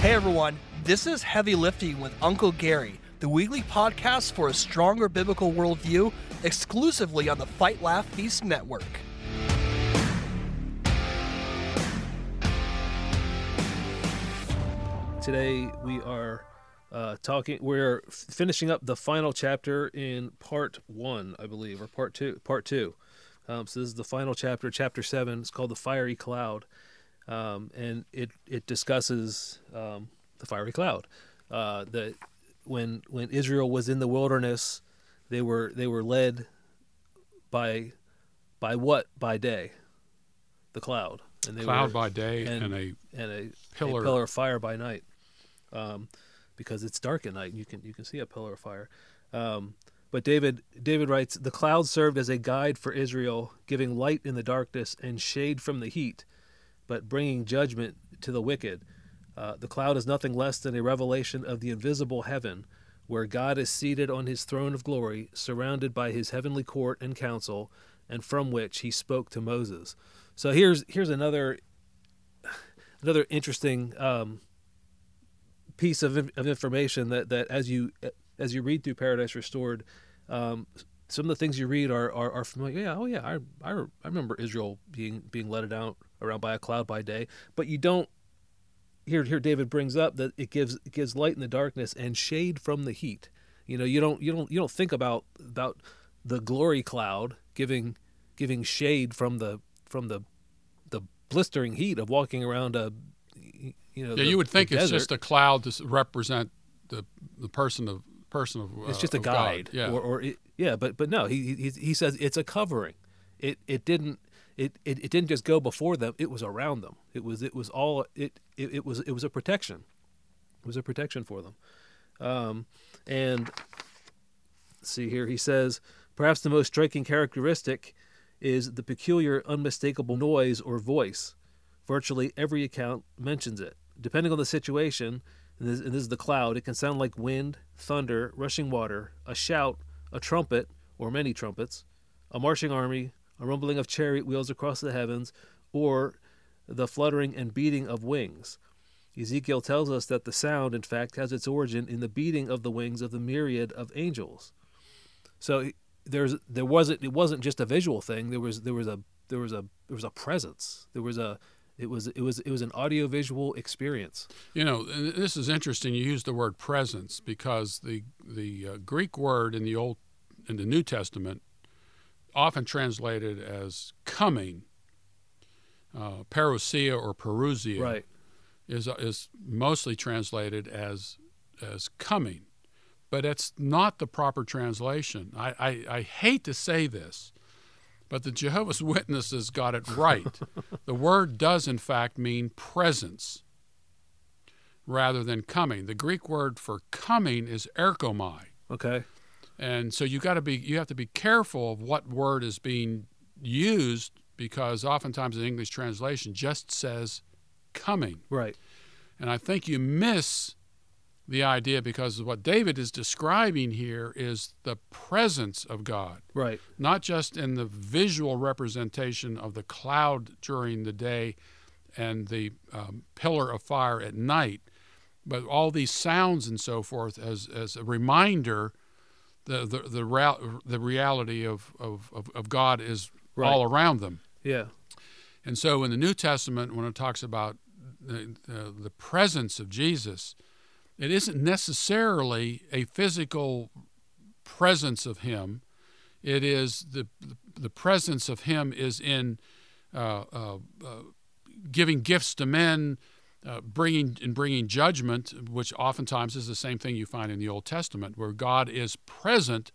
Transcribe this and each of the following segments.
Hey everyone, this is Heavy Lifting with Uncle Gary, the weekly podcast for a stronger biblical worldview, exclusively on the Fight Laugh Feast Network. Today we are uh, talking. We're finishing up the final chapter in part one, I believe, or part two. Part two. Um, so this is the final chapter, chapter seven. It's called the fiery cloud, um, and it it discusses um, the fiery cloud. Uh, that when when Israel was in the wilderness, they were they were led by by what by day, the cloud, and they Cloud were, by day and- and, a and a pillar. a pillar of fire by night, um, because it's dark at night. And you can you can see a pillar of fire. Um, but David David writes, the cloud served as a guide for Israel, giving light in the darkness and shade from the heat, but bringing judgment to the wicked. Uh, the cloud is nothing less than a revelation of the invisible heaven, where God is seated on his throne of glory, surrounded by his heavenly court and council, and from which he spoke to Moses. So here's here's another another interesting um, piece of, of information that, that as you as you read through Paradise Restored, um, some of the things you read are, are, are familiar. Yeah, oh yeah, I, I, I remember Israel being being led out around by a cloud by day, but you don't. Here, here, David brings up that it gives it gives light in the darkness and shade from the heat. You know, you don't you don't you don't think about about the glory cloud giving giving shade from the from the the blistering heat of walking around a you know yeah, the- you would think it's desert. just a cloud to represent the the person of person of. it's uh, just a of God. guide Yeah, or, or it, yeah but but no he, he he says it's a covering it it didn't it, it, it didn't just go before them it was around them. It was it was all it, it it was it was a protection. It was a protection for them. Um and see here he says perhaps the most striking characteristic is the peculiar unmistakable noise or voice. Virtually every account mentions it. Depending on the situation and this, and this is the cloud it can sound like wind thunder rushing water a shout a trumpet or many trumpets a marching army a rumbling of chariot wheels across the heavens or the fluttering and beating of wings. Ezekiel tells us that the sound in fact has its origin in the beating of the wings of the myriad of angels. So there's there wasn't it wasn't just a visual thing. There was there was a there was a there was a presence. There was a it was it was it was an audio visual experience. You know, this is interesting. You use the word presence because the the uh, Greek word in the old in the New Testament, often translated as coming, uh, parousia or perusia, right is is mostly translated as as coming, but it's not the proper translation. I, I, I hate to say this, but the Jehovah's Witnesses got it right. the word does in fact mean presence rather than coming. The Greek word for coming is erkomai. okay And so you got to be you have to be careful of what word is being used because oftentimes an English translation just says coming. right. And I think you miss the idea because what David is describing here is the presence of God, right. Not just in the visual representation of the cloud during the day and the um, pillar of fire at night, but all these sounds and so forth as, as a reminder the, the, the, rea- the reality of, of, of, of God is Right. all around them. yeah And so in the New Testament, when it talks about the, the, the presence of Jesus, it isn't necessarily a physical presence of Him. It is the, the presence of Him is in uh, uh, uh, giving gifts to men, uh, bringing and bringing judgment, which oftentimes is the same thing you find in the Old Testament, where God is present,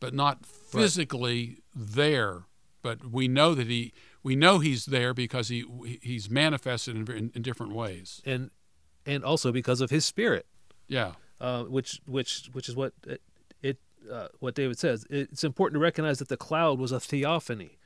but not physically there. But we know that he, we know he's there because he he's manifested in, in, in different ways. and and also because of his spirit Yeah, uh, which which which is what it, it uh, what David says. It's important to recognize that the cloud was a theophany,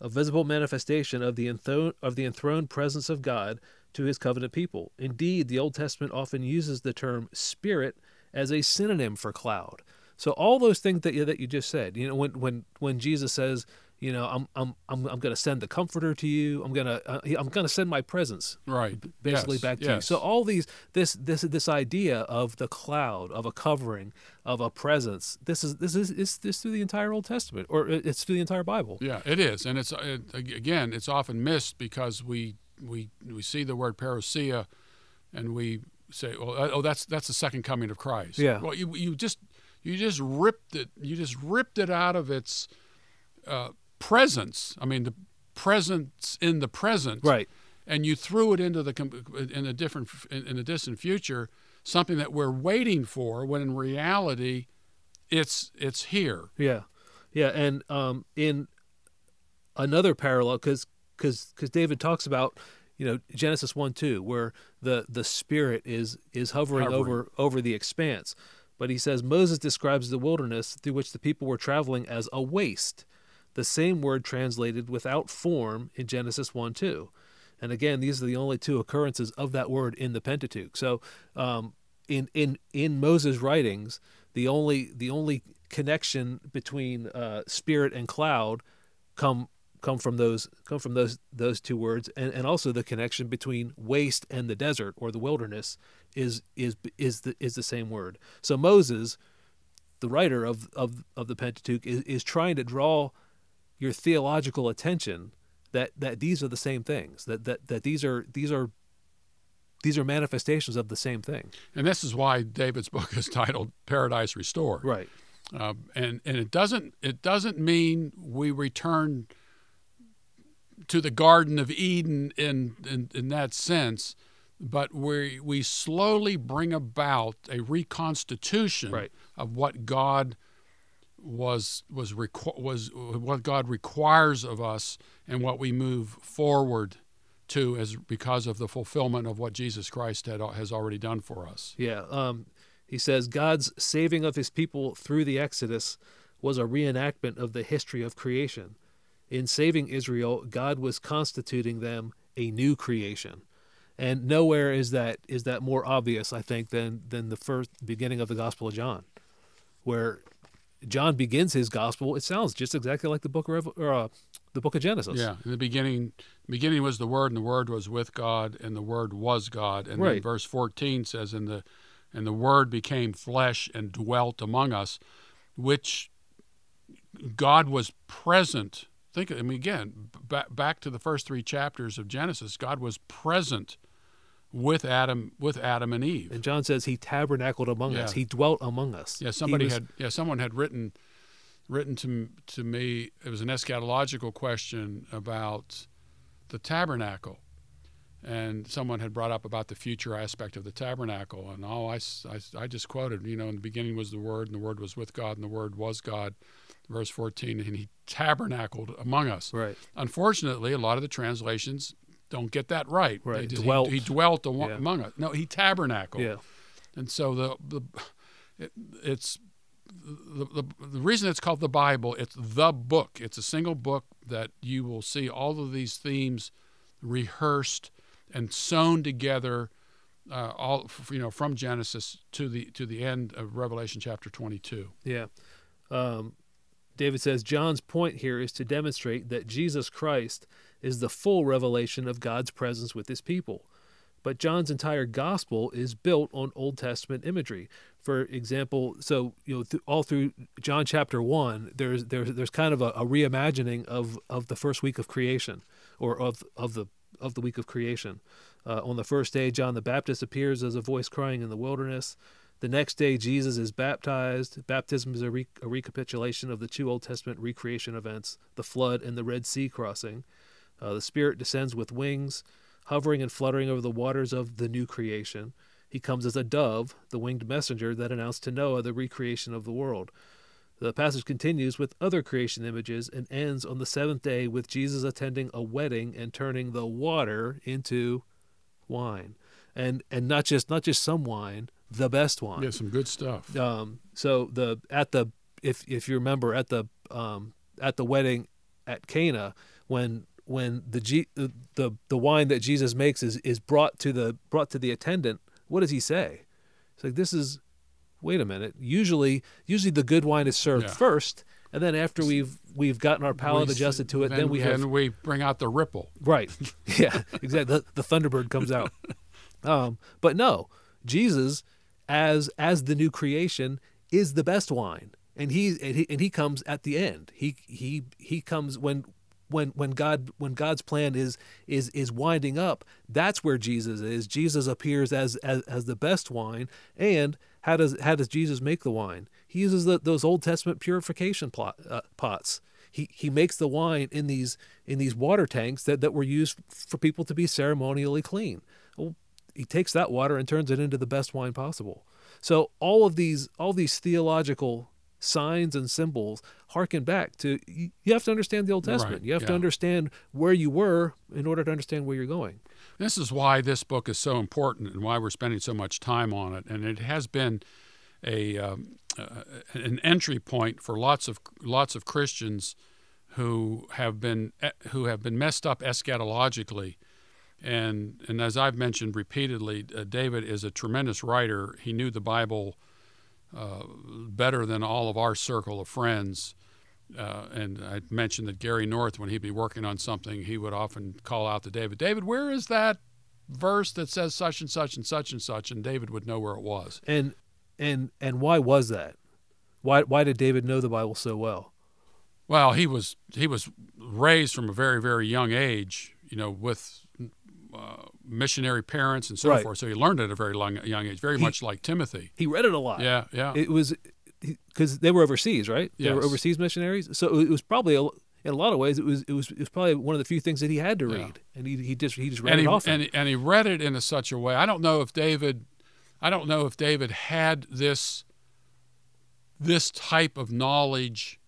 a visible manifestation of the enthroned of the enthroned presence of God to His covenant people. Indeed, the Old Testament often uses the term spirit as a synonym for cloud. So all those things that you, that you just said, you know, when when when Jesus says, you know, I'm I'm I'm I'm going to send the comforter to you. I'm going to uh, I'm going to send my presence Right. basically Yes, back to you. So all these this this this idea of the cloud, of a covering, of a presence. This is this is it's this through the entire Old Testament, or it's through the entire Bible. Yeah, it is, and it's it, again, it's often missed because we we we see the word parousia, and we say, "Well, uh, oh, that's that's the second coming of Christ." Yeah. Well, you you just you just ripped it. You just ripped it out of its uh, presence. I mean, the presence in the present. Right. And you threw it into the in a different in, in a distant future, something that we're waiting for, when in reality, it's it's here. Yeah, yeah, and um, in another parallel, because because David talks about you know Genesis one two, where the the Spirit is is hovering, Hovering. over over the expanse, but he says Moses describes the wilderness through which the people were traveling as a waste, the same word translated without form in Genesis one two. And again, these are the only two occurrences of that word in the Pentateuch. So, um, in in in Moses' writings, the only the only connection between uh, spirit and cloud come come from those come from those those two words, and, and also the connection between waste and the desert or the wilderness is is is the is the same word. So Moses, the writer of of of the Pentateuch, is, is trying to draw your theological attention that that these are the same things that that that these are these are these are manifestations of the same thing And this is why David's book is titled Paradise Restored. right Um, and and it doesn't it doesn't mean we return to the Garden of Eden in in, in that sense, but we we slowly bring about a reconstitution Right. of what God was was requ- was what God requires of us and what we move forward to as because of the fulfillment of what Jesus Christ had, has already done for us. Yeah. Um, he says God's saving of his people through the Exodus was a reenactment of the history of creation. In saving Israel, God was constituting them a new creation. And nowhere is that is that more obvious, I think, than than the first beginning of the Gospel of John, where John begins his gospel. It sounds just exactly like the book of or, uh, the book of Genesis. Yeah, in the beginning, beginning was the Word, and the Word was with God, and the Word was God. And then Right. verse fourteen says, "And the and the Word became flesh and dwelt among us," which God was present. Think, I mean, again, back back to the first three chapters of Genesis, God was present with Adam, with Adam and Eve. And John says he tabernacled among us. He dwelt among us. Yeah, somebody was- had. Yeah, someone had written, written to to me. It was an eschatological question about the tabernacle, and someone had brought up about the future aspect of the tabernacle. And oh, I, I I just quoted. You know, in the beginning was the Word, and the Word was with God, and the Word was God. Verse fourteen, and He tabernacled among us. Right. Unfortunately, a lot of the translations don't get that right. They Right, just- he- dwelt. He, dwelt amo- Yeah. among us. No, He tabernacled. Yeah. And so the the it, it's the, the the reason it's called the Bible. It's the book. It's a single book that you will see all of these themes rehearsed and sewn together. Uh, all you know from Genesis to the to the end of Revelation chapter 22. Yeah. Um, David says John's point here is to demonstrate that Jesus Christ is the full revelation of God's presence with his people. But John's entire gospel is built on Old Testament imagery. For example, so you know, th- all through John chapter one, there's there's there's kind of a, a reimagining of of the first week of creation, or of of the of the week of creation. Uh, on the first day, John the Baptist appears as a voice crying in the wilderness. The next day, Jesus is baptized. Baptism is a, re- a recapitulation of the two Old Testament recreation events the flood and the Red Sea crossing. Uh, the Spirit descends with wings, hovering and fluttering over the waters of the new creation. He comes as a dove, the winged messenger that announced to Noah the recreation of the world. The passage continues with other creation images and ends on the seventh day with Jesus attending a wedding and turning the water into wine. And and not just not just some wine, the best wine. Yeah, some good stuff. Um, so the at the if if you remember at the um, at the wedding at Cana when when the, G, the the wine that Jesus makes is is brought to the brought to the attendant, what does he say? It's like this is wait a minute. Usually usually the good wine is served Yeah. first and then after we've we've gotten our palate We- adjusted to it, then, we have then we bring out the ripple. Right. Yeah, exactly. The, the Thunderbird comes out. Um, but no, Jesus, as as the new creation, is the best wine, and he and he, and he comes at the end. He he he comes when when when God when God's plan is is is winding up. That's where Jesus is. Jesus appears as as, as the best wine. And how does how does Jesus make the wine? He uses the, those Old Testament purification plot, uh, pots he he makes the wine in these in these water tanks that, that were used for people to be ceremonially clean. Well, he takes that water and turns it into the best wine possible. So all of these all these theological signs and symbols harken back to you, have to understand the Old Testament. Right, you have to understand where you were in order to understand where you're going. This is why this book is so important and why we're spending so much time on it. And it has been a um, uh, an entry point for lots of lots of Christians who have been eh, who have been messed up eschatologically. And and as I've mentioned repeatedly, uh, David is a tremendous writer. He knew the Bible uh, better than all of our circle of friends. Uh, and I mentioned that Gary North, when he'd be working on something, he would often call out to David, David, where is that verse that says such and such and such and such? And David would know where it was. And and and why was that? Why why did David know the Bible so well? Well, he was he was raised from a very very young age, you know, with uh, missionary parents and so Right. forth. So he learned at a very long, young age, very He- much like Timothy. He read it a lot. Yeah, yeah. It was because they were overseas, right? They were overseas missionaries. So it was probably a, in a lot of ways it was it was it was probably one of the few things that he had to Yeah. read, and he he just he just read and it he, and, he- and he read it in a such a way. I don't know if David, I don't know if David had this, this type of knowledge,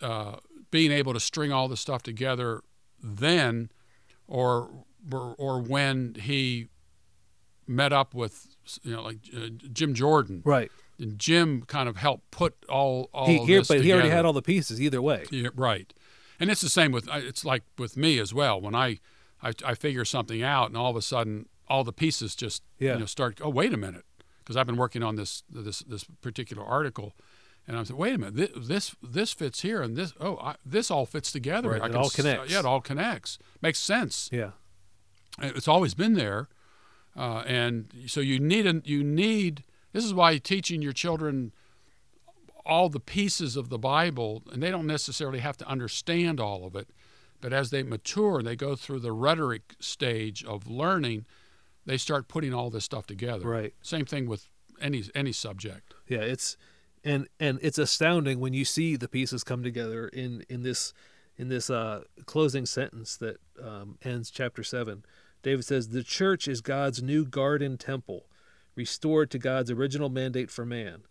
uh, being able to string all this stuff together, then, or or, or when he met up with you know like uh, Jim Jordan, right. and Jim kind of helped put all all He, of here, this but he already had all the pieces either way. Yeah, right. And it's the same with it's like with me as well. When I, I I figure something out, and all of a sudden all the pieces just Yeah. you know start. Oh, wait a minute, because I've been working on this this this particular article, and I'm saying, wait a minute, this this, this fits here, and this oh I, this all fits together. Right, it can all connects. yeah, it all connects. Makes sense. Yeah. It's always been there, uh, and so you need a, you need. This is why teaching your children all the pieces of the Bible, and they don't necessarily have to understand all of it, but as they mature and they go through the rhetoric stage of learning, they start putting all this stuff together. Right. Same thing with any any subject. Yeah, it's and and it's astounding when you see the pieces come together in in this in this uh, closing sentence that um, ends chapter seven. David says, "The church is God's new garden temple, restored to God's original mandate for man,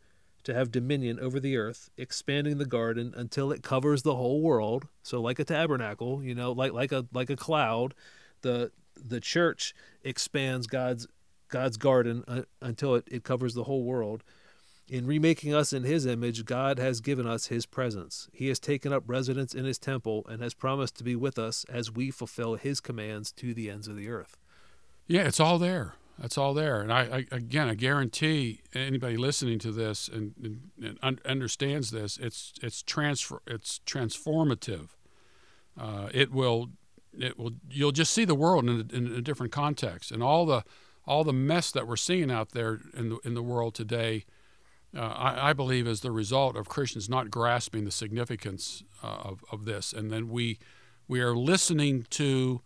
to have dominion over the earth, expanding the garden until it covers the whole world. So, like a tabernacle, you know, like like a like a cloud, the the church expands God's God's garden uh, until it, it covers the whole world." In remaking us in his image, God has given us his presence. He has taken up residence in his temple and has promised to be with us as we fulfill his commands to the ends of the earth. Yeah, it's all there. That's all there. And I, I again, I guarantee anybody listening to this and, and, and un- understands this, it's it's transfer, it's transformative. Uh, it will, it will. You'll just see the world in a, in a different context, and all the all the mess that we're seeing out there in the in the world today. Uh, I, I believe is the result of Christians not grasping the significance uh, of, of this, and then we we are listening to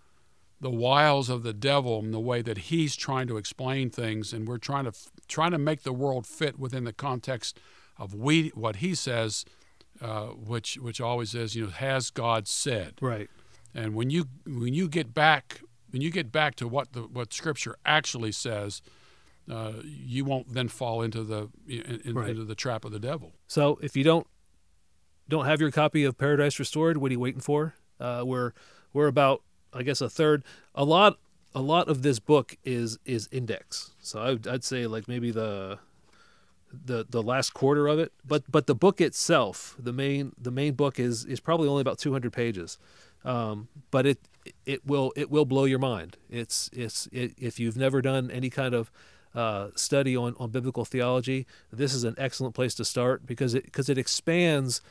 the wiles of the devil and the way that he's trying to explain things, and we're trying to trying to make the world fit within the context of we what he says, uh, which which always is you know has God said, Right. and when you when you get back when you get back to what the what Scripture actually says, uh, you won't then fall into the in, Right. into the trap of the devil. So if you don't don't have your copy of Paradise Restored, what are you waiting for? Uh, we're we're about I guess a third. A lot a lot of this book is is index. So I'd, I'd say like maybe the the the last quarter of it. But but the book itself, the main the main book is is probably only about 200 pages. Um, but it it will it will blow your mind. It's it's it, if you've never done any kind of uh, study on, on biblical theology, this is an excellent place to start because it because it expands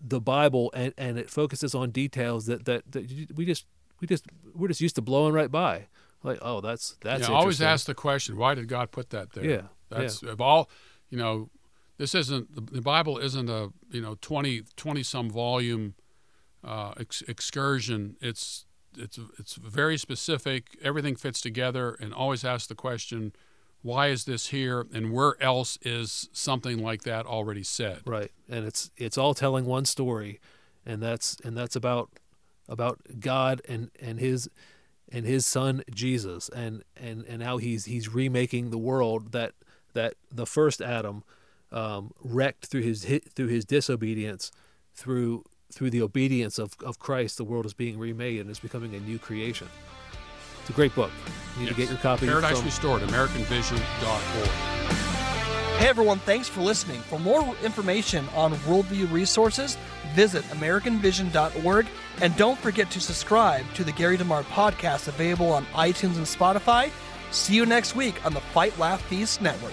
the Bible and, and it focuses on details that, that, that we just we just we're just used to blowing right by. Like, oh, that's that's. Yeah, always ask the question: Why did God put that there? Yeah, that's yeah. of all. You know, this isn't the Bible isn't a you know 20, 20 some volume uh, ex- excursion. It's it's it's very specific. Everything fits together, and always ask the question: Why is this here, and where else is something like that already said? Right, and it's it's all telling one story, and that's and that's about about God and and his and his son Jesus and and and how he's he's remaking the world that that the first Adam um, wrecked through his through his disobedience through through the obedience of, of Christ the world is being remade and is becoming a new creation. It's a great book. You need yes. to get your copy. Paradise from... Restored, AmericanVision.org. Hey everyone, thanks for listening. For more information on Worldview resources, visit AmericanVision.org and don't forget to subscribe to the Gary DeMar podcast available on iTunes and Spotify. See you next week on the Fight Laugh Feast Network.